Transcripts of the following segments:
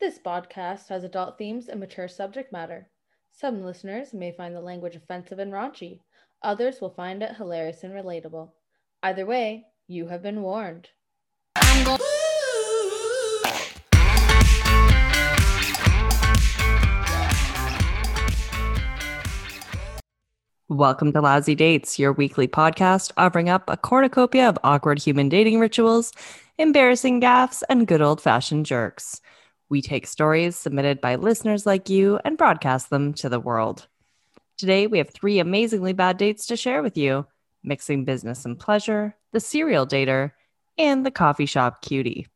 This podcast has adult themes and mature subject matter. Some listeners may find the language offensive and raunchy. Others will find it hilarious and relatable. Either way, you have been warned. Welcome to Lousy Dates, your weekly podcast offering up a cornucopia of awkward human dating rituals, embarrassing gaffes, and good old fashioned jerks. We take stories submitted by listeners like you and broadcast them to the world. Today, we have three amazingly bad dates to share with you mixing business and pleasure, the serial dater, and the coffee shop cutie.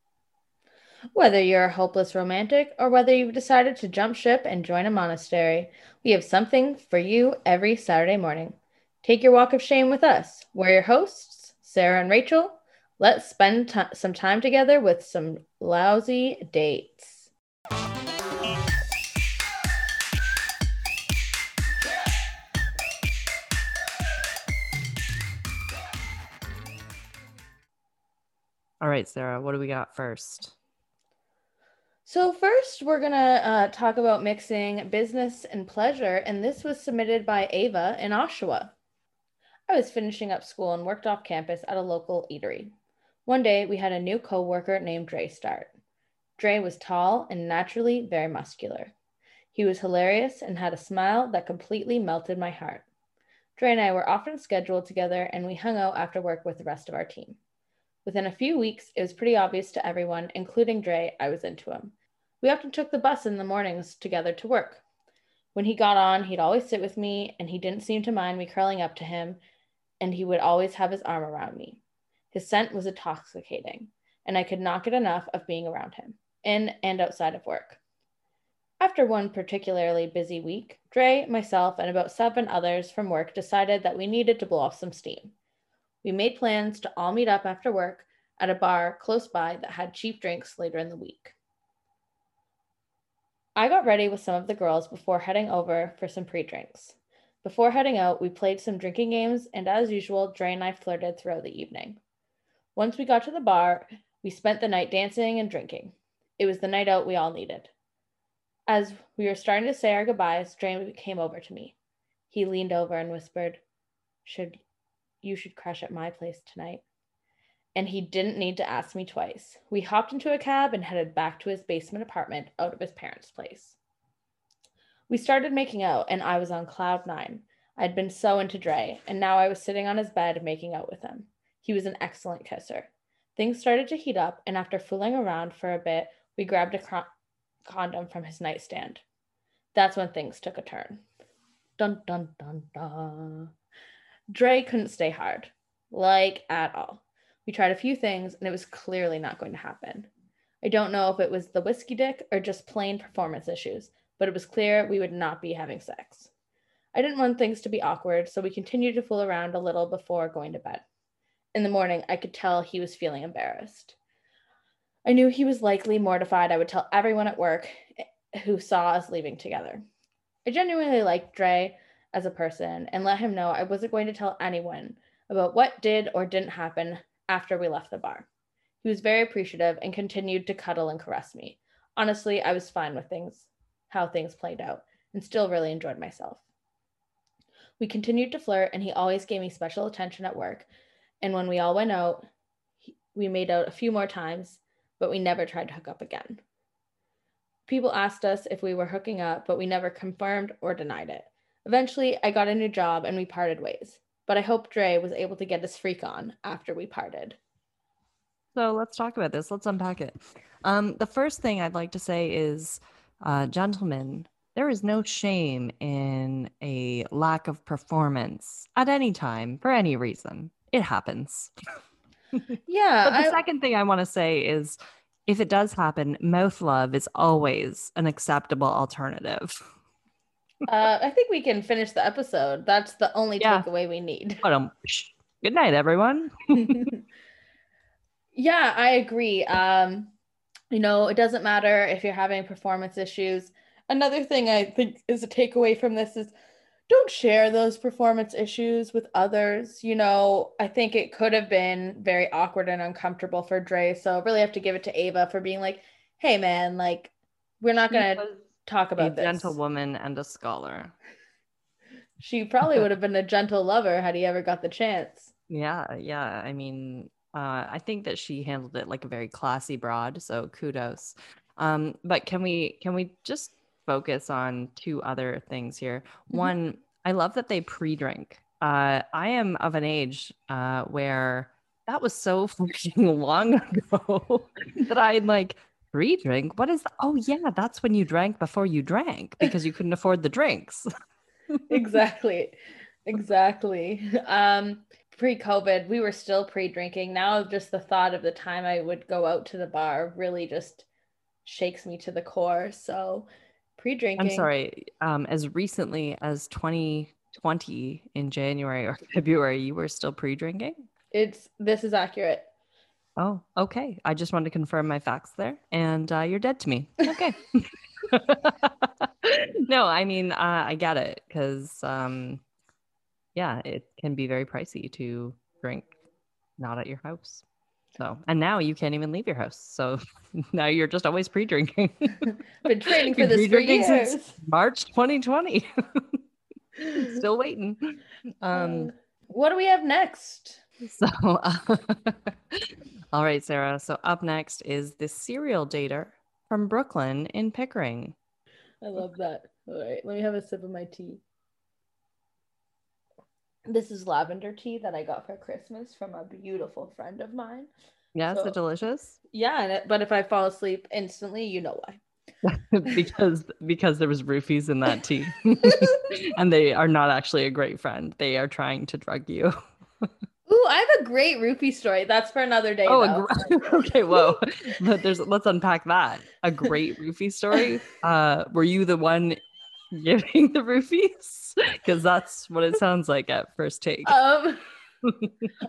Whether you're a hopeless romantic or whether you've decided to jump ship and join a monastery, we have something for you every Saturday morning. Take your walk of shame with us. We're your hosts, Sarah and Rachel. Let's spend t- some time together with some lousy dates. All right, Sarah, what do we got first? So, first, we're going to uh, talk about mixing business and pleasure, and this was submitted by Ava in Oshawa. I was finishing up school and worked off campus at a local eatery. One day, we had a new coworker named Dre start. Dre was tall and naturally very muscular. He was hilarious and had a smile that completely melted my heart. Dre and I were often scheduled together, and we hung out after work with the rest of our team. Within a few weeks, it was pretty obvious to everyone, including Dre, I was into him. We often took the bus in the mornings together to work. When he got on, he'd always sit with me, and he didn't seem to mind me curling up to him, and he would always have his arm around me. His scent was intoxicating, and I could not get enough of being around him, in and outside of work. After one particularly busy week, Dre, myself, and about seven others from work decided that we needed to blow off some steam. We made plans to all meet up after work at a bar close by that had cheap drinks later in the week. I got ready with some of the girls before heading over for some pre drinks. Before heading out, we played some drinking games, and as usual, Dre and I flirted throughout the evening. Once we got to the bar, we spent the night dancing and drinking. It was the night out we all needed. As we were starting to say our goodbyes, Dre came over to me. He leaned over and whispered, Should you should crash at my place tonight? and he didn't need to ask me twice. We hopped into a cab and headed back to his basement apartment out of his parents' place. We started making out, and I was on cloud nine. I'd been so into Dre, and now I was sitting on his bed making out with him. He was an excellent kisser. Things started to heat up, and after fooling around for a bit, we grabbed a con- condom from his nightstand. That's when things took a turn. Dun dun dun dun. Dre couldn't stay hard, like at all. We tried a few things and it was clearly not going to happen. I don't know if it was the whiskey dick or just plain performance issues, but it was clear we would not be having sex. I didn't want things to be awkward, so we continued to fool around a little before going to bed. In the morning, I could tell he was feeling embarrassed. I knew he was likely mortified I would tell everyone at work who saw us leaving together. I genuinely liked Dre as a person and let him know I wasn't going to tell anyone about what did or didn't happen after we left the bar. He was very appreciative and continued to cuddle and caress me. Honestly, I was fine with things, how things played out, and still really enjoyed myself. We continued to flirt, and he always gave me special attention at work. And when we all went out, we made out a few more times, but we never tried to hook up again. People asked us if we were hooking up, but we never confirmed or denied it. Eventually, I got a new job and we parted ways but I hope Dre was able to get his freak on after we parted. So let's talk about this. Let's unpack it. Um, the first thing I'd like to say is, uh, gentlemen, there is no shame in a lack of performance at any time for any reason. It happens. Yeah. but the I... second thing I want to say is if it does happen, mouth love is always an acceptable alternative. uh, I think we can finish the episode. That's the only yeah. takeaway we need. Good night, everyone. yeah, I agree. Um, you know, it doesn't matter if you're having performance issues. Another thing I think is a takeaway from this is don't share those performance issues with others. You know, I think it could have been very awkward and uncomfortable for Dre. So really have to give it to Ava for being like, hey man, like we're not She going to was talk a about this. gentlewoman and a scholar. She probably would have been a gentle lover had he ever got the chance. Yeah, yeah. I mean, uh, I think that she handled it like a very classy broad, so kudos. Um, but can we can we just focus on two other things here? Mhm. One, I love that they pre-drink. Uh, I am of an age uh, where that was so freaking long ago that I like pre-drink. What is that? Oh yeah, that's when you drank before you drank because you couldn't afford the drinks. exactly exactly um pre-covid we were still pre-drinking now just the thought of the time i would go out to the bar really just shakes me to the core so pre-drinking I'm sorry. Um, as recently as 2020 in January or February, you were still pre-drinking. it's this is accurate Oh, okay. I just wanted to confirm my facts there, and uh, you're dead to me. Okay. no, I mean uh, I get it because, um, yeah, it can be very pricey to drink not at your house. So, and now you can't even leave your house. So now you're just always pre-drinking. been training for this for years since March 2020. Still waiting. Um, Uh, what do we have next so, uh, all right, Sarah. So up next is the serial dater from Brooklyn in Pickering. I love that. All right, let me have a sip of my tea. This is lavender tea that I got for Christmas from a beautiful friend of mine. Yes, So- it delicious Yeah, but if I fall asleep instantly, you know why. because because there was roofies in that tea, and they are not actually a great friend. They are trying to drug you. I have a great roofie story. That's for another day. Oh, a gr- okay. Whoa, but there's let's unpack that. A great roofie story. Uh, were you the one giving the roofies? Because that's what it sounds like at first take. um.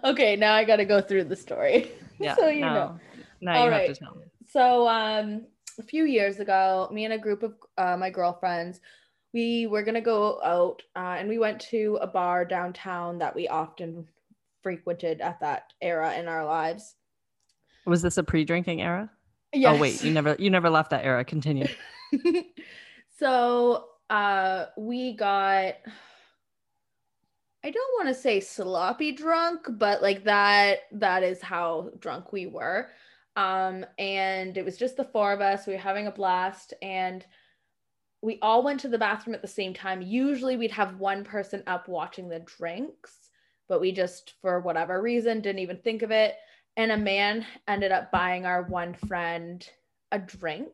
okay, now I got to go through the story. yeah. so you now, know. Now All you right. have to tell me. So, um, a few years ago, me and a group of uh, my girlfriends, we were gonna go out, uh, and we went to a bar downtown that we often frequented at that era in our lives. Was this a pre-drinking era? Yes. Oh wait, you never you never left that era. Continue. so uh we got I don't want to say sloppy drunk, but like that that is how drunk we were. Um and it was just the four of us. We were having a blast and we all went to the bathroom at the same time. Usually we'd have one person up watching the drinks, but we just for whatever reason didn't even think of it. And a man ended up buying our one friend a drink.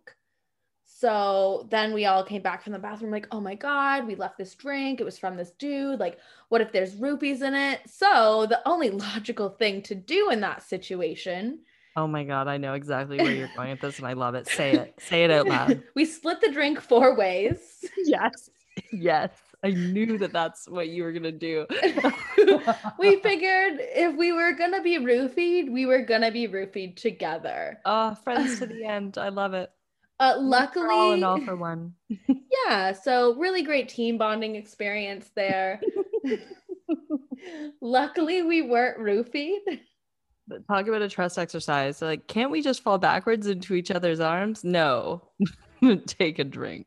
So then we all came back from the bathroom, like, oh my God, we left this drink. It was from this dude. Like, what if there's roofies in it? So the only logical thing to do in that situation, Oh my god, I know exactly where you're going with this, and I love it. Say it. Say it out loud. we split the drink four ways. yes. Yes. I knew that that's what you were gonna do. we figured if we were going to be roofied, we were going to be roofied together. Oh, friends to the end. I love it. Uh, for all and all for one. yeah, so really great team bonding experience there. luckily, we weren't roofied. But Talk about a trust exercise. Like, can't we just fall backwards into each other's arms? No. Take a drink.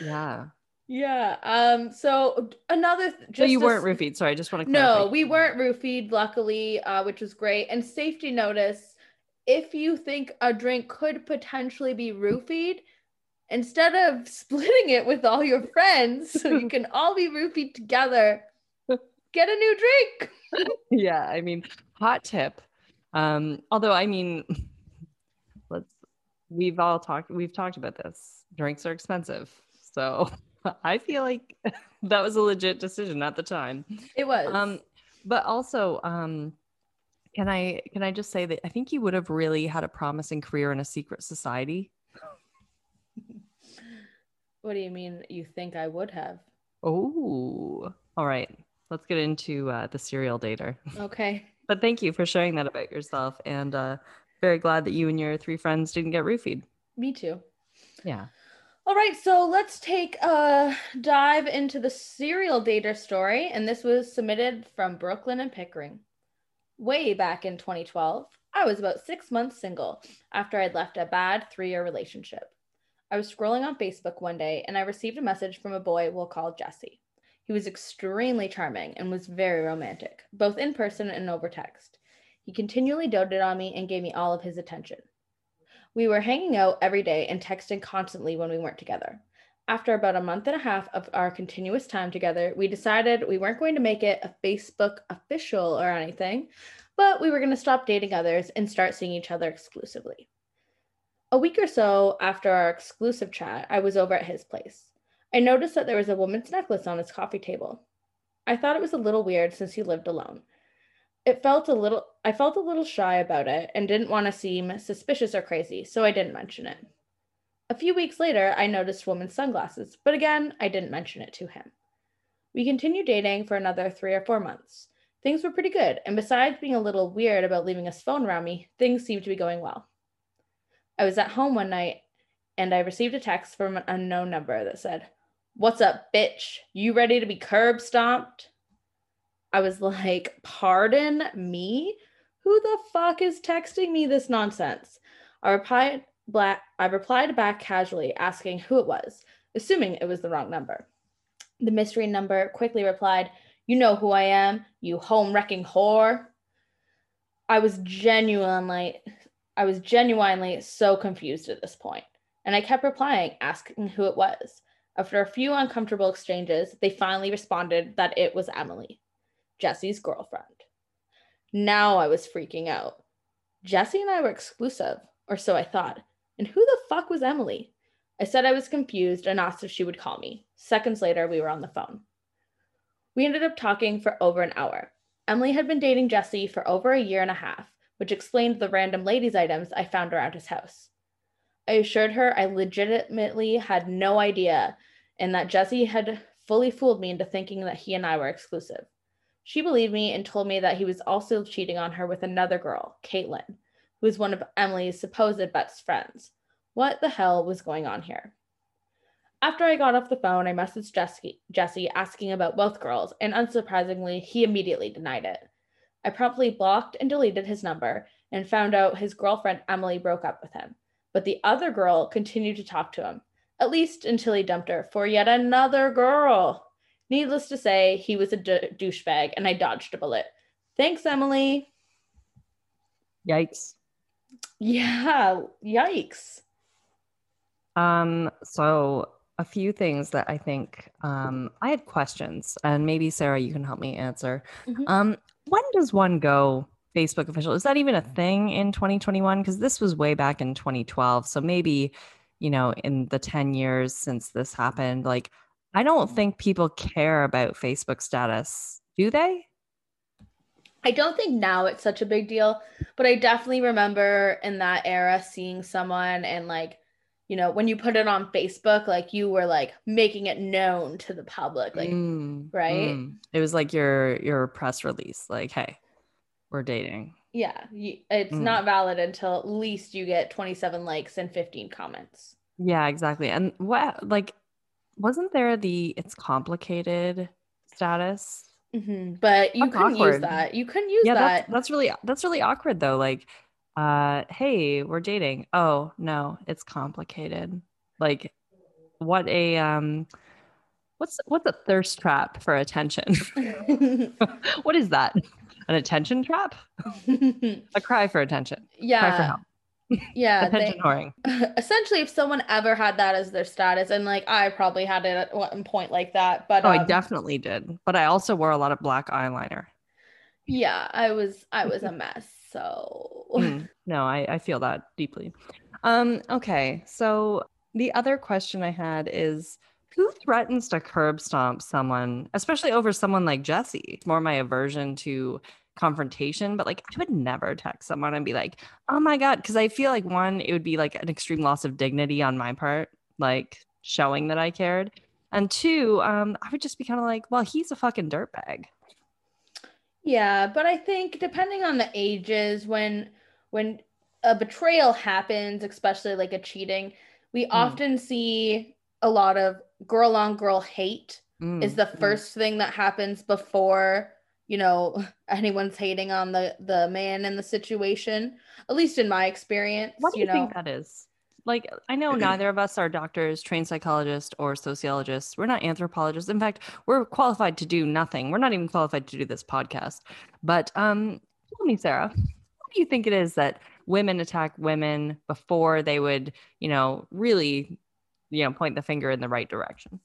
yeah. Yeah. Um. So another. th- So you weren't roofied. Sorry, I just want to No, we weren't roofied. Luckily, uh, which was great. And safety notice: if you think a drink could potentially be roofied, instead of splitting it with all your friends, so you can all be roofied together, get a new drink. yeah i mean hot tip um although i mean let's we've all talked we've talked about this drinks are expensive so i feel like that was a legit decision at the time It was. um but also um can i can i just say that i think you would have really had a promising career in a secret society what do you mean? You think I would have? oh all right let's get into uh, the serial dater Okay. But thank you for sharing that about yourself. And uh, very glad that you and your three friends didn't get roofied. Me too. Yeah. All right, so let's take a dive into the serial dater story. And this was submitted from Brooklyn and Pickering. Way back in 2012, I was about six months single after I'd left a bad three year relationship. I was scrolling on Facebook one day and I received a message from a boy we'll call Jesse. He was extremely charming and was very romantic, both in person and over text. He continually doted on me and gave me all of his attention. We were hanging out every day and texting constantly when we weren't together. After about a month and a half of our continuous time together, we decided we weren't going to make it a Facebook official or anything, but we were going to stop dating others and start seeing each other exclusively. A week or so after our exclusive chat, I was over at his place. I noticed that there was a woman's necklace on his coffee table. I thought it was a little weird since he lived alone. It felt a little I felt a little shy about it and didn't want to seem suspicious or crazy, so I didn't mention it. A few weeks later, I noticed woman's sunglasses, but again, I didn't mention it to him. We continued dating for another 3 or 4 months. Things were pretty good, and besides being a little weird about leaving his phone around me, things seemed to be going well. I was at home one night and I received a text from an unknown number that said, What's up, bitch? You ready to be curb stomped? I was like, Pardon me? Who the fuck is texting me this nonsense? I replied, black, I replied back casually, asking who it was, assuming it was the wrong number. The mystery number quickly replied, You know who I am, you home wrecking whore. I was genuinely I was genuinely so confused at this point, and I kept replying, asking who it was. After a few uncomfortable exchanges, they finally responded that it was Emily, Jesse's girlfriend. Now I was freaking out. Jesse and I were exclusive, or so I thought. And who the fuck was Emily? I said I was confused and asked if she would call me. Seconds later, we were on the phone. We ended up talking for over an hour. Emily had been dating Jesse for over a year and a half, which explained the random ladies' items I found around his house. I assured her I legitimately had no idea and that Jesse had fully fooled me into thinking that he and I were exclusive. She believed me and told me that he was also cheating on her with another girl, Caitlin, who was one of Emily's supposed best friends. What the hell was going on here? After I got off the phone, I messaged Jesse, Jesse asking about both girls, and unsurprisingly, he immediately denied it. I promptly blocked and deleted his number and found out his girlfriend Emily broke up with him. But the other girl continued to talk to him, at least until he dumped her for yet another girl. Needless to say, he was a d- douchebag and I dodged a bullet. Thanks, Emily. Yikes. Yeah, yikes. Um, so a few things that I think um, I had questions, and maybe Sarah, you can help me answer. Mm-hmm. Um, when does one go Facebook official? Is that even a thing in 2021? Because this was way back in 2012. So maybe, you know, in the 10 years since this happened, like I don't think people care about Facebook status, do they? I don't think now it's such a big deal, but I definitely remember in that era seeing someone and like you know, when you put it on Facebook, like you were like making it known to the public, like mm, right? Mm. It was like your your press release, like, hey, we're dating. Yeah, you, it's mm. not valid until at least you get 27 likes and 15 comments. Yeah, exactly. And what like wasn't there the it's complicated status? Mm-hmm. But you that's couldn't awkward. use that. You couldn't use yeah, that. That's, that's really that's really awkward though. Like uh, hey, we're dating. Oh, no, it's complicated. Like what a um what's what's a thirst trap for attention? what is that? An attention trap? a cry for attention. Yeah. Cry for help. Yeah. attention whoring. Essentially, if someone ever had that as their status, and like I probably had it at one point like that, but oh, um, I definitely did. But I also wore a lot of black eyeliner. Yeah, I was I was a mess. So mm, no, I, I feel that deeply. Um, okay. So the other question I had is who threatens to curb stomp someone, especially over someone like Jesse? It's more my aversion to confrontation, but like I would never text someone and be like, oh my God. Cause I feel like one, it would be like an extreme loss of dignity on my part, like showing that I cared. And two, um, I would just be kind of like, well, he's a fucking dirtbag. Yeah, but I think depending on the ages, when when a betrayal happens, especially like a cheating, we mm. often see a lot of girl on girl hate mm. is the mm. first mm. thing that happens before you know anyone's hating on the the man in the situation at least in my experience what do you, you know? think that is like I know neither of us are doctors, trained psychologists, or sociologists. We're not anthropologists. In fact, we're qualified to do nothing. We're not even qualified to do this podcast. But um, tell me, Sarah, what do you think it is that women attack women before they would, you know, really, you know, point the finger in the right direction?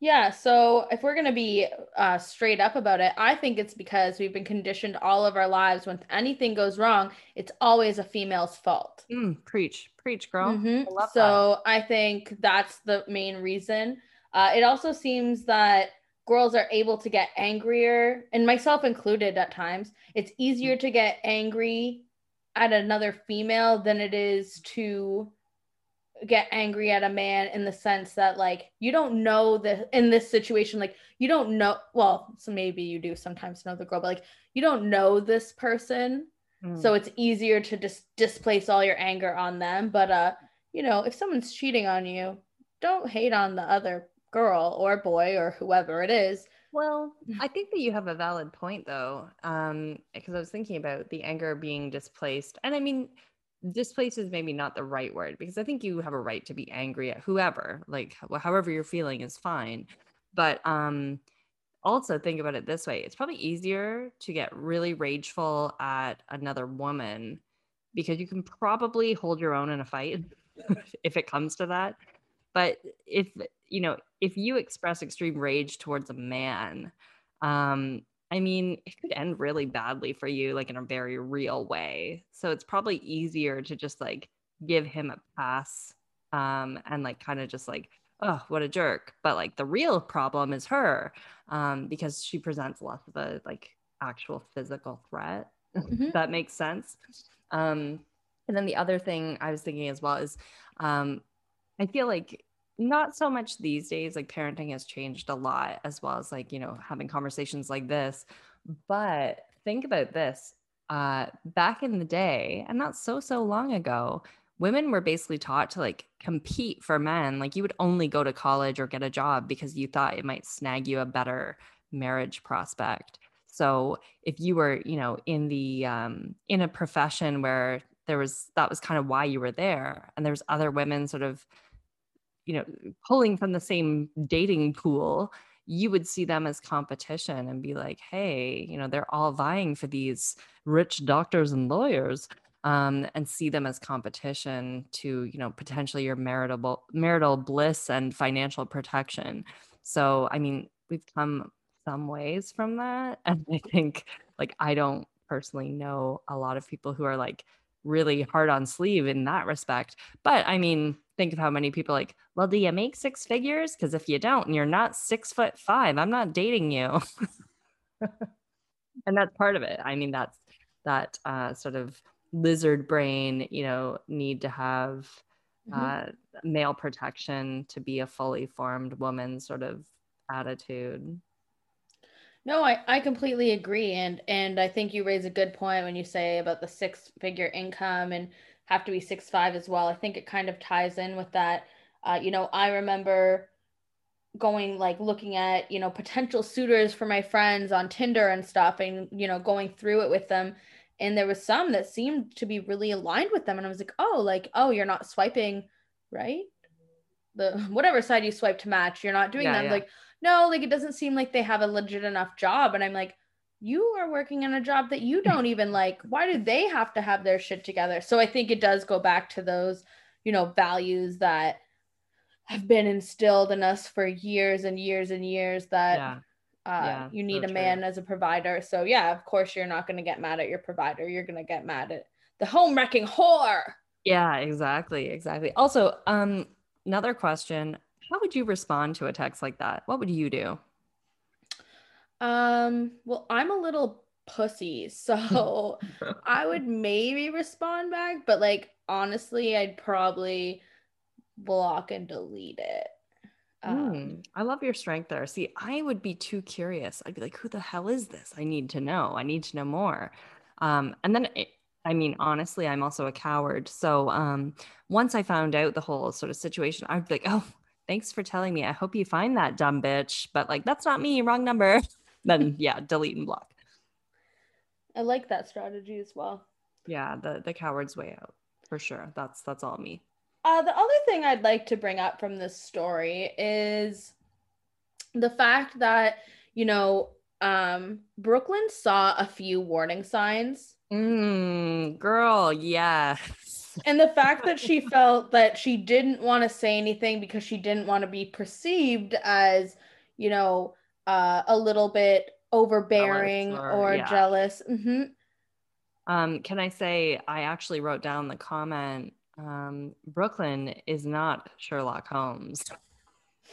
Yeah, so if we're going to be uh, straight up about it, I think it's because we've been conditioned all of our lives when anything goes wrong, it's always a female's fault. Mm, preach, preach, girl. Mm-hmm. I so that. I think that's the main reason. Uh, it also seems that girls are able to get angrier, and myself included at times. It's easier to get angry at another female than it is to get angry at a man in the sense that like you don't know the in this situation like you don't know well so maybe you do sometimes know the girl but like you don't know this person. Mm. so it's easier to just displace all your anger on them. But uh you know if someone's cheating on you don't hate on the other girl or boy or whoever it is. Well i think that you have a valid point though. Um because i was thinking about the anger being displaced. And i mean displaced is maybe not the right word because I think you have a right to be angry at whoever, like however you're feeling is fine. But um also think about it this way it's probably easier to get really rageful at another woman because you can probably hold your own in a fight if it comes to that but if you know if you express extreme rage towards a man um I mean, it could end really badly for you, like in a very real way. So it's probably easier to just like give him a pass um, and like kind of just like, oh, what a jerk. But like the real problem is her um, because she presents less of a like actual physical threat. Mm-hmm. that makes sense. Um, and then the other thing I was thinking as well is um, I feel like not so much these days like parenting has changed a lot as well as like you know having conversations like this but think about this uh back in the day and not so so long ago women were basically taught to like compete for men like you would only go to college or get a job because you thought it might snag you a better marriage prospect. So if you were you know in the um in a profession where there was that was kind of why you were there and there was other women sort of you know pulling from the same dating pool you would see them as competition and be like hey you know they're all vying for these rich doctors and lawyers um, and see them as competition to you know potentially your marital marital bliss and financial protection. So i mean we've come some ways from that and i think like i don't personally know a lot of people who are like really hard on sleeve in that respect. But i mean think of how many people like, well, do you make six figures? Because if you don't and you're not six foot five, I'm not dating you. and that's part of it. I mean, that's that uh, sort of lizard brain, you know, need to have mm-hmm. uh, male protection to be a fully formed woman sort of attitude. No, I, I completely agree. And and I think you raise a good point when you say about the six figure income and have to be six five as well. I think it kind of ties in with that. Uh, you know, I remember going like looking at you know potential suitors for my friends on Tinder and stuff, and you know going through it with them, and there was some that seemed to be really aligned with them, and I was like, oh, like oh, you're not swiping right, the whatever side you swipe to match, you're not doing yeah, that. Yeah. Like no, like it doesn't seem like they have a legit enough job, and I'm like you are working in a job that you don't even like. Why do they have to have their shit together? So I think it does go back to those, you know, values that have been instilled in us for years and years and years that yeah. Uh, yeah, you need so a man true. as a provider. So yeah, of course you're not going to get mad at your provider. You're going to get mad at the home wrecking whore. Yeah, exactly, exactly. Also, um, another question: How would you respond to a text like that? What would you do? Um, well, I'm a little pussy, so I would maybe respond back, but like honestly, I'd probably block and delete it. Um, mm, I love your strength there. See, I would be too curious. I'd be like, who the hell is this? I need to know. I need to know more. Um, and then it, I mean, honestly, I'm also a coward. So um, once I found out the whole sort of situation, I'd be like, oh, thanks for telling me. I hope you find that dumb bitch. But like, that's not me. Wrong number. then yeah, delete and block. I like that strategy as well. Yeah, the the coward's way out for sure. That's that's all me. Uh, the other thing I'd like to bring up from this story is the fact that, you know, um, Brooklyn saw a few warning signs. Mm, girl, yes. And the fact that she felt that she didn't want to say anything because she didn't want to be perceived as, you know, uh, a little bit overbearing Jealous or- or, yeah. jealous. hmm Um, can I say I actually wrote down the comment um, Brooklyn is not Sherlock Holmes.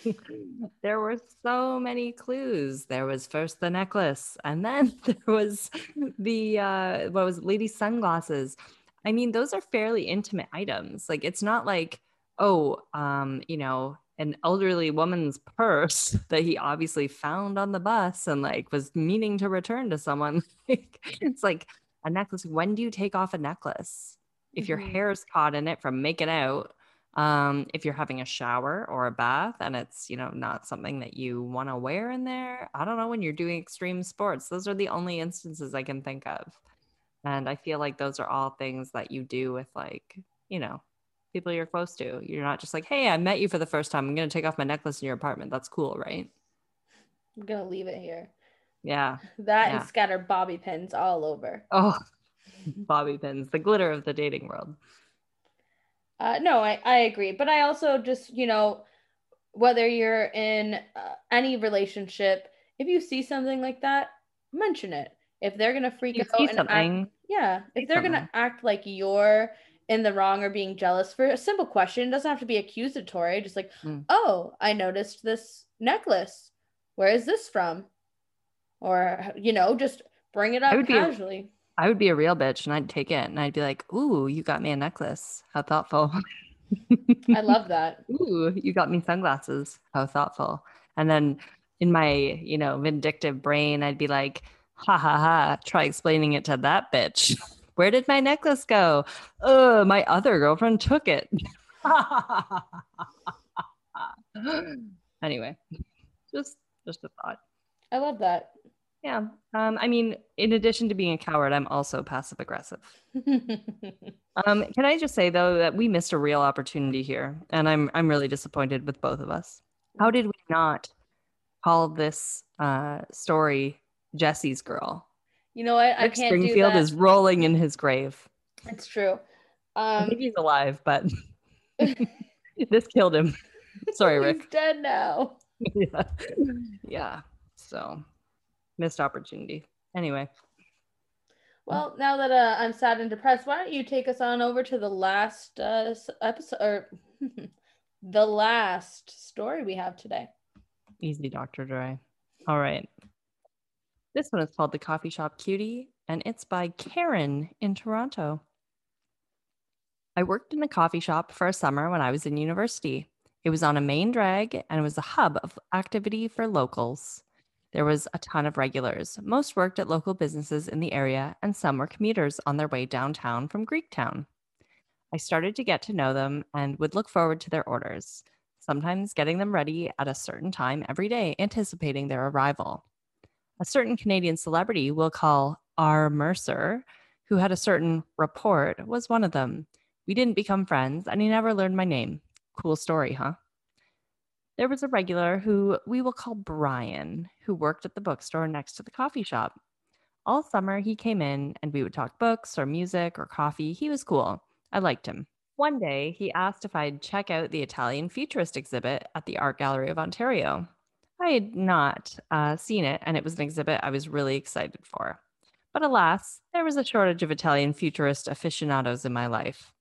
there were so many clues. There was first the necklace, and then there was the uh, what was it, lady sunglasses. I mean, those are fairly intimate items. Like it's not like oh, um, you know, an elderly woman's purse that he obviously found on the bus and like was meaning to return to someone. Like, it's like a necklace. When do you take off a necklace? If your Mhm. hair's caught in it from making out, um, if you're having a shower or a bath and it's, you know, not something that you want to wear in there, I don't know, when you're doing extreme sports, those are the only instances I can think of. And I feel like those are all things that you do with like, you know, people you're close to. You're not just like, hey, I met you for the first time. I'm going to take off my necklace in your apartment. That's cool, right? I'm gonna leave it here. Yeah. That Yeah. and scatter bobby pins all over. Oh, bobby pins, the glitter of the dating world. Uh, no, I, I agree. But I also just, you know, whether you're in uh, any relationship, if you see something like that, mention it. If they're going to freak You out and act, yeah, if they're going to act like you're in the wrong or being jealous for a simple question, it doesn't have to be accusatory. Just like, Mm. oh, I noticed this necklace. Where is this from? Or, you know, just bring it up be casually. I would be a real bitch and I'd take it and I'd be like, ooh, you got me a necklace. How thoughtful. I love that. ooh, you got me sunglasses. How thoughtful. And then in my, you know, vindictive brain, I'd be like, ha ha ha, try explaining it to that bitch. Where did my necklace go? Oh, my other girlfriend took it. anyway, just just a thought. I love that. Yeah. Um, I mean, in addition to being a coward, I'm also passive aggressive. Um, can I just say though that we missed a real opportunity here, and I'm I'm really disappointed with both of us. How did we not call this uh, story Jesse's girl? You know what? I Rick can't do Springfield that. is rolling in his grave. It's true. I Um, he's alive, but this killed him. Sorry, Rick. he's dead now. yeah. yeah. So missed opportunity. Anyway, Well, now that uh, I'm sad and depressed, why don't you take us on over to the last uh, episode or the last story we have today? easy, Dr. Dre. All right. This one is called The Coffee Shop Cutie, and it's by Karen in Toronto. I worked in a coffee shop for a summer when I was in university. It was on a main drag and it was a hub of activity for locals. There was a ton of regulars. Most worked at local businesses in the area, and some were commuters on their way downtown from Greektown. I started to get to know them and would look forward to their orders, sometimes getting them ready at a certain time every day, anticipating their arrival. A certain Canadian celebrity we'll call R. Mercer, who had a certain report, was one of them. We didn't become friends, and he never learned my name. Cool story, huh? There was a regular who we will call Brian, who worked at the bookstore next to the coffee shop. All summer, he came in and we would talk books or music or coffee. He was cool. I liked him. One day, he asked if I'd check out the Italian Futurist exhibit at the Art Gallery of Ontario. I had not uh, seen it, and it was an exhibit I was really excited for. But alas, there was a shortage of Italian Futurist aficionados in my life.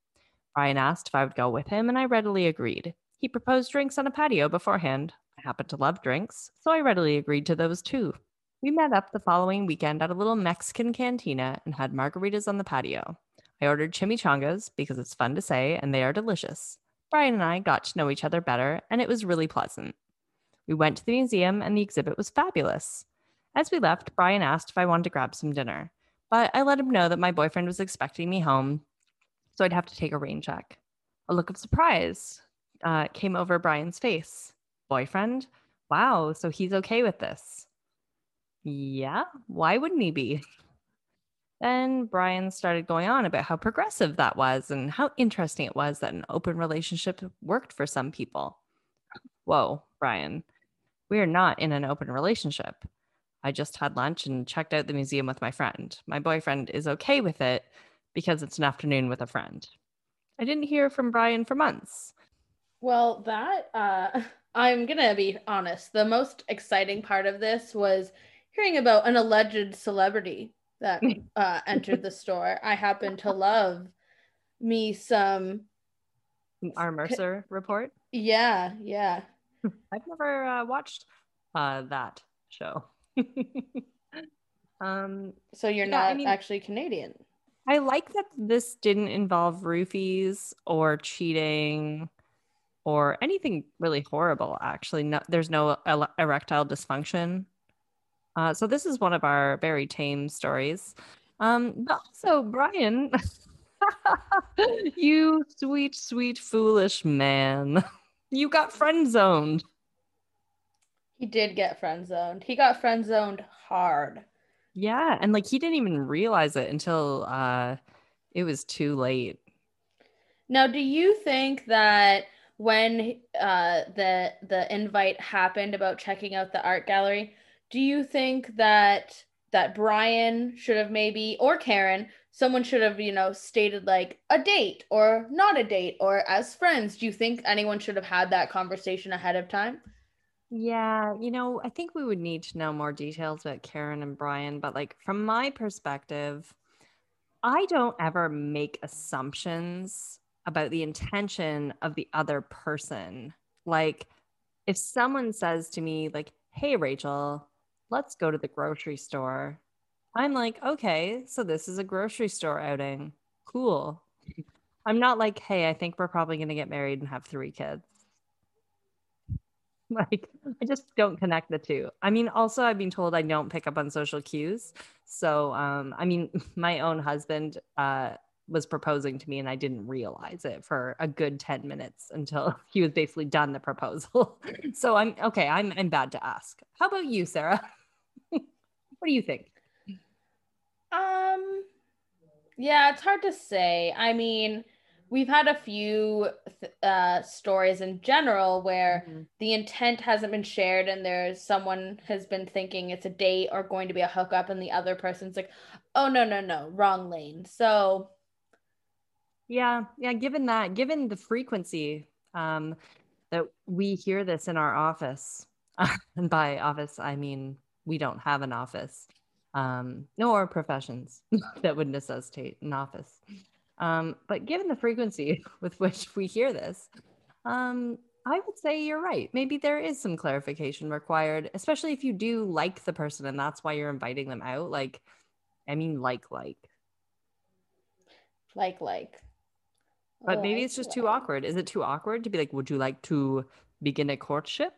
Brian asked if I would go with him, and I readily agreed. He proposed drinks on a patio beforehand. I happen to love drinks, so I readily agreed to those too. We met up the following weekend at a little Mexican cantina and had margaritas on the patio. I ordered chimichangas because it's fun to say and they are delicious. Brian and I got to know each other better, and it was really pleasant. We went to the museum, and the exhibit was fabulous. As we left, Brian asked if I wanted to grab some dinner, but I let him know that my boyfriend was expecting me home, so I'd have to take a rain check. A look of surprise uh, came over Brian's face. Boyfriend? Wow, so he's okay with this. Yeah, why wouldn't he be? Then Brian started going on about how progressive that was and how interesting it was that an open relationship worked for some people. Whoa, Brian, we are not in an open relationship. I just had lunch and checked out the museum with my friend. My boyfriend is okay with it because it's an afternoon with a friend. I didn't hear from Brian for months. Well, that, uh, I'm going to be honest. The most exciting part of this was hearing about an alleged celebrity that uh, entered the store. I happen to love me some. R. Mercer report? Yeah, yeah. I've never uh, watched uh, that show. um, so you're yeah, not I mean, actually Canadian. I like that this didn't involve roofies or cheating or anything really horrible. Actually, no, there's no erectile dysfunction. Uh, so this is one of our very tame stories. Um, but also, Brian, you sweet, sweet, foolish man, you got friend zoned. He did get friend zoned. He got friend zoned hard. Yeah, and like he didn't even realize it until uh it was too late. Now, do you think that when uh the the invite happened about checking out the art gallery, do you think that that Brian should have maybe or Karen, someone should have, you know, stated like a date or not a date or as friends? Do you think anyone should have had that conversation ahead of time? Yeah, you know, I think we would need to know more details about Karen and Brian, but like from my perspective, I don't ever make assumptions about the intention of the other person. Like if someone says to me like, "Hey Rachel, let's go to the grocery store." I'm like, "Okay, so this is a grocery store outing. Cool." I'm not like, "Hey, I think we're probably going to get married and have 3 kids." like I just don't connect the two. I mean, also I've been told I don't pick up on social cues. So um, I mean, my own husband uh was proposing to me and I didn't realize it for a good 10 minutes until he was basically done the proposal. so I'm okay, I'm I'm bad to ask. How about you, Sarah? what do you think? Um yeah, it's hard to say. I mean, we've had a few uh, stories in general where mm-hmm. the intent hasn't been shared and there's someone has been thinking it's a date or going to be a hookup and the other person's like oh no no no wrong lane so yeah yeah given that given the frequency um, that we hear this in our office and by office i mean we don't have an office um, nor professions that would necessitate an office um, but given the frequency with which we hear this, um, I would say you're right. Maybe there is some clarification required, especially if you do like the person and that's why you're inviting them out. Like, I mean, like, like. Like, like. But maybe it's just too awkward. Is it too awkward to be like, would you like to begin a courtship?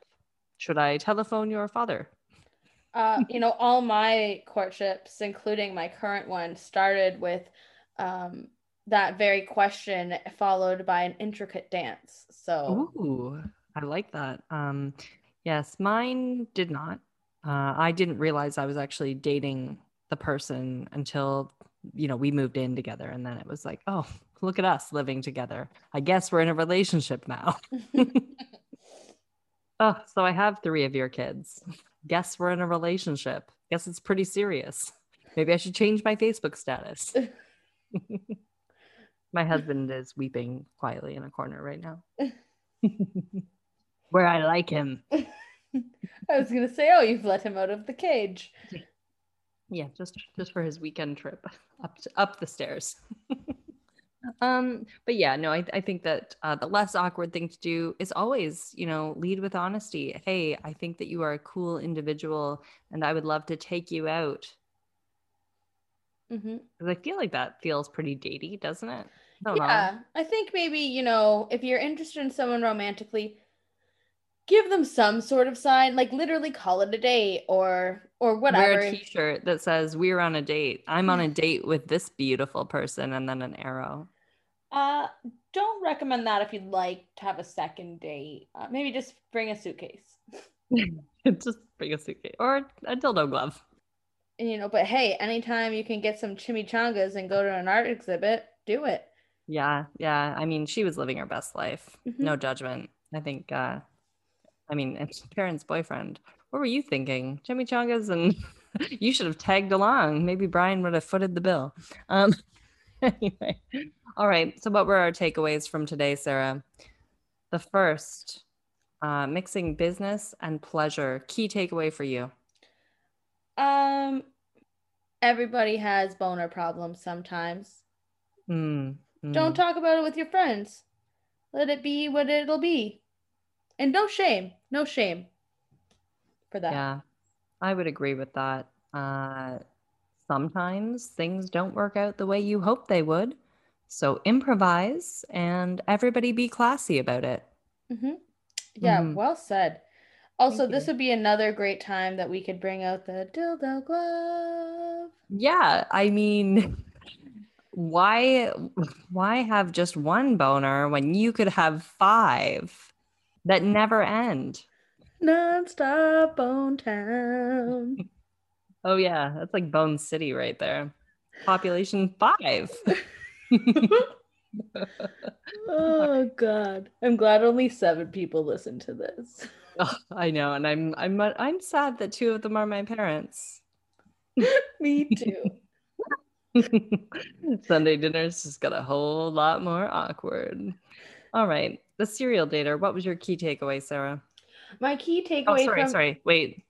Should I telephone your father? Uh, you know, all my courtships, including my current one, started with um, that very question followed by an intricate dance. So Ooh, I like that. Um yes, mine did not. Uh, I didn't realize I was actually dating the person until you know we moved in together and then it was like oh look at us living together i guess we're in a relationship now oh so i have three of your kids guess we're in a relationship guess it's pretty serious maybe i should change my facebook status my husband is weeping quietly in a corner right now. Where I like him. I was gonna say, oh, you've let him out of the cage. Yeah, just just for his weekend trip up to, up the stairs. Um, but yeah, no, I I think that uh, the less awkward thing to do is always, you know, lead with honesty. Hey, I think that you are a cool individual, and I would love to take you out. Mm-hmm. I feel like that feels pretty datey, doesn't it? yeah, know. I think maybe, you know, if you're interested in someone romantically, give them some sort of sign, like literally call it a date or or whatever. Wear a t-shirt that says we're on a date. I'm on a date with this beautiful person and then an arrow. Uh don't recommend that if you'd like to have a second date. Uh, maybe just bring a suitcase. just bring a suitcase or a dildo glove. you know, but hey, anytime you can get some chimichangas and go to an art exhibit, do it. Yeah, yeah. I mean, she was living her best life. Mhm. No judgment. I think. uh I mean, it's Karen's boyfriend. What were you thinking? Chimichangas, and you should have tagged along. Maybe Brian would have footed the bill. Um. Anyway, all right. So, what were our takeaways from today, Sarah? The first, uh, mixing business and pleasure. Key takeaway for you. Um, everybody has boner problems sometimes. Mm, Don't mm. talk about it with your friends. Let it be what it'll be. And no shame. No shame for that. Yeah, I would agree with that. Uh, sometimes things don't work out the way you hope they would. So improvise and everybody be classy about it. hmm Yeah, Mhm. well said. Also, Thank this you. would be another great time that we could bring out the dildo glove. Yeah, I mean, why why have just one boner when you could have five that never end? Non-stop Bone Town. Oh yeah, that's like Bone City right there. Population five. oh God. I'm glad only seven people listen to this. Oh, I know, and I'm I'm I'm sad that two of them are my parents. Me too. Sunday dinners just got a whole lot more awkward. All right, the serial dater. What was your key takeaway, Sarah? My key takeaway Oh, sorry, from sorry. Wait,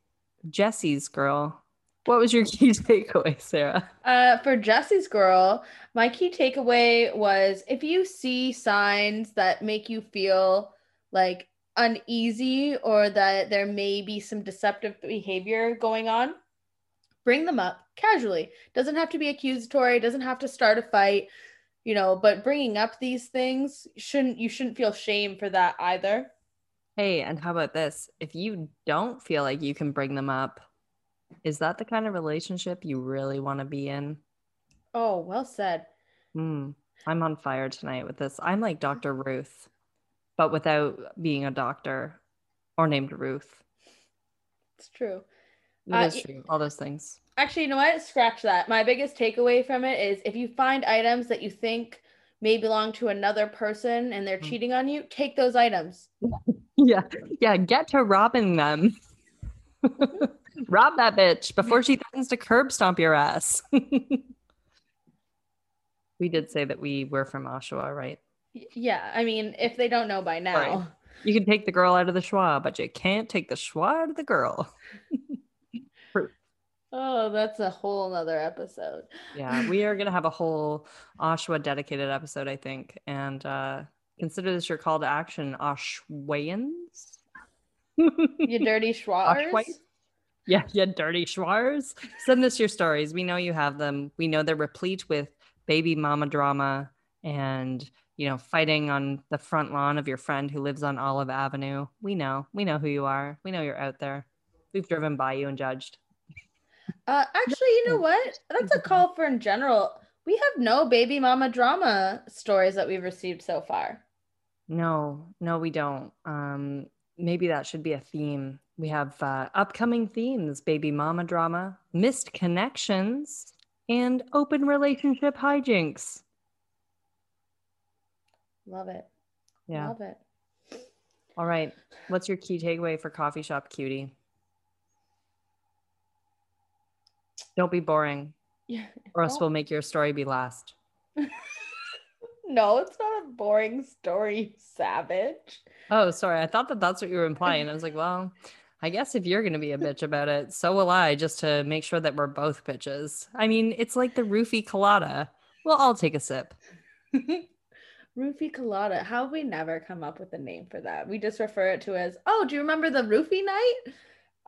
Jesse's girl. What was your key takeaway, Sarah? Uh, for Jesse's girl, my key takeaway was if you see signs that make you feel like uneasy or that there may be some deceptive behavior going on, bring them up casually. Doesn't have to be accusatory, doesn't have to start a fight, you know, but bringing up these things shouldn't you shouldn't feel shame for that either. Hey, and how about this? If you don't feel like you can bring them up, is that the kind of relationship you really want to be in? Oh, well said. Hmm. I'm on fire tonight with this. I'm like Dr. Ruth, but without being a doctor or named Ruth. It's true. It Uh, is true. All those things. Actually, you know what? Scratch that. My biggest takeaway from it is if you find items that you think may belong to another person and they're Mm. cheating on you, take those items. Yeah. Yeah. Get to robbing them. Rob that bitch before she threatens to curb stomp your ass. we did say that we were from Oshawa, right? Yeah, I mean, if they don't know by now. Right. You can take the girl out of the schwa, but you can't take the schwa out of the girl. Oh, that's a whole nother episode. Yeah, we are gonna have a whole Oshawa dedicated episode, I think. And uh consider this your call to action, Oshwayans. You dirty schwars. Yeah, yeah, dirty schwars. Send us your stories. We know you have them. We know they're replete with baby mama drama and you know, fighting on the front lawn of your friend who lives on Olive Avenue. We know. We know who you are. We know you're out there. We've driven by you and judged. Uh, actually, you know what? That's a call for in general. We have no baby mama drama stories that we've received so far. No, no, we don't. Um, maybe that should be a theme. We have uh, upcoming themes baby mama drama, missed connections, and open relationship hijinks. Love it. Yeah. Love it. All right. What's your key takeaway for Coffee Shop Cutie? Don't be boring, Yeah. or else we'll make your story be last. No, it's not a boring story, savage. Oh, sorry. I thought that that's what you were implying. I was like, well, I guess if you're going to be a bitch about it, so will I, just to make sure that we're both bitches. I mean, it's like the roofie colada. We'll all take a sip. Roofie colada. How have we never come up with a name for that? We just refer it to as, oh, do you remember the roofie night?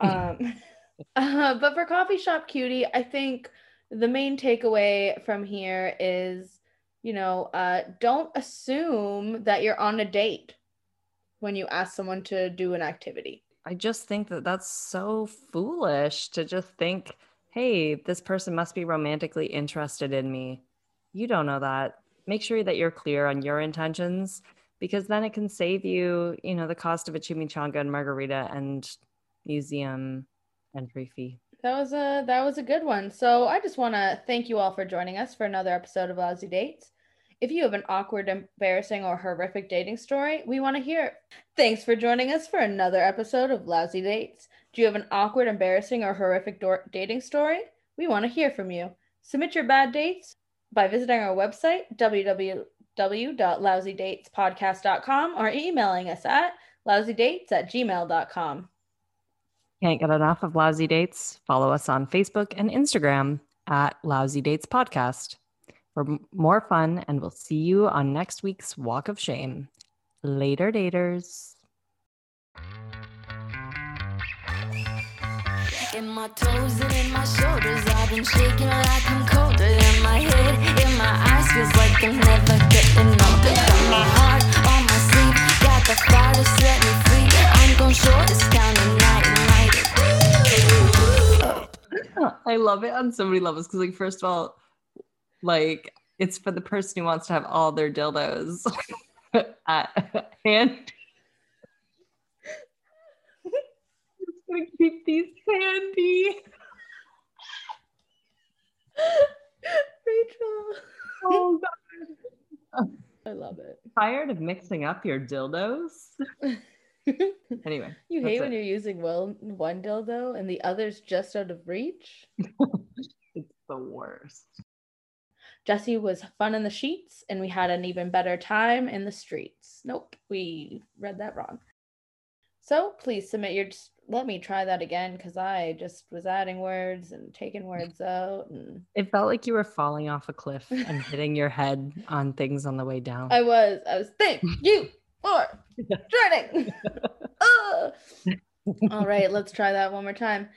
Um, uh, but for Coffee Shop Cutie, I think the main takeaway from here is, you know, uh, don't assume that you're on a date when you ask someone to do an activity. I just think that that's so foolish to just think, hey, this person must be romantically interested in me. You don't know that. Make sure that you're clear on your intentions because then it can save you, you know, the cost of a chimichanga and margarita and museum entry fee. That was a that was a good one. So I just want to thank you all for joining us for another episode of Lousy Dates. If you have an awkward, embarrassing, or horrific dating story, we want to hear it. Thanks for joining us for another episode of Lousy Dates. Do you have an awkward, embarrassing, or horrific do- dating story? We want to hear from you. Submit your bad dates by visiting our website, www.lousydatespodcast.com, or emailing us at lousydates at gmail.com. Can't get enough of Lousy Dates? Follow us on Facebook and Instagram at Lousy Dates Podcast for more fun, and we'll see you on next week's Walk of Shame. Later, daters. In my toes and in my shoulders, I've been shaking like I'm colder. In my head, in my eyes, feels like I'm never getting older. Got my heart on my sleeve, got the fire to set me free. I'm gon' show this town tonight and light it. I love it on so many levels because, like, first of all, like it's for the person who wants to have all their dildos at hand. Just gonna keep these handy. Rachel. Oh, God. I love it. Tired of mixing up your dildos? Anyway, You hate when it. you're using well one dildo and the other's just out of reach. It's the worst. Jesse was fun in the sheets, and we had an even better time in the streets. Nope, we read that wrong. So please submit your. Just let me try that again because I just was adding words and taking words out, and It felt like you were falling off a cliff and hitting your head on things on the way down. I was. I was. Thank you for joining. All right, let's try that one more time.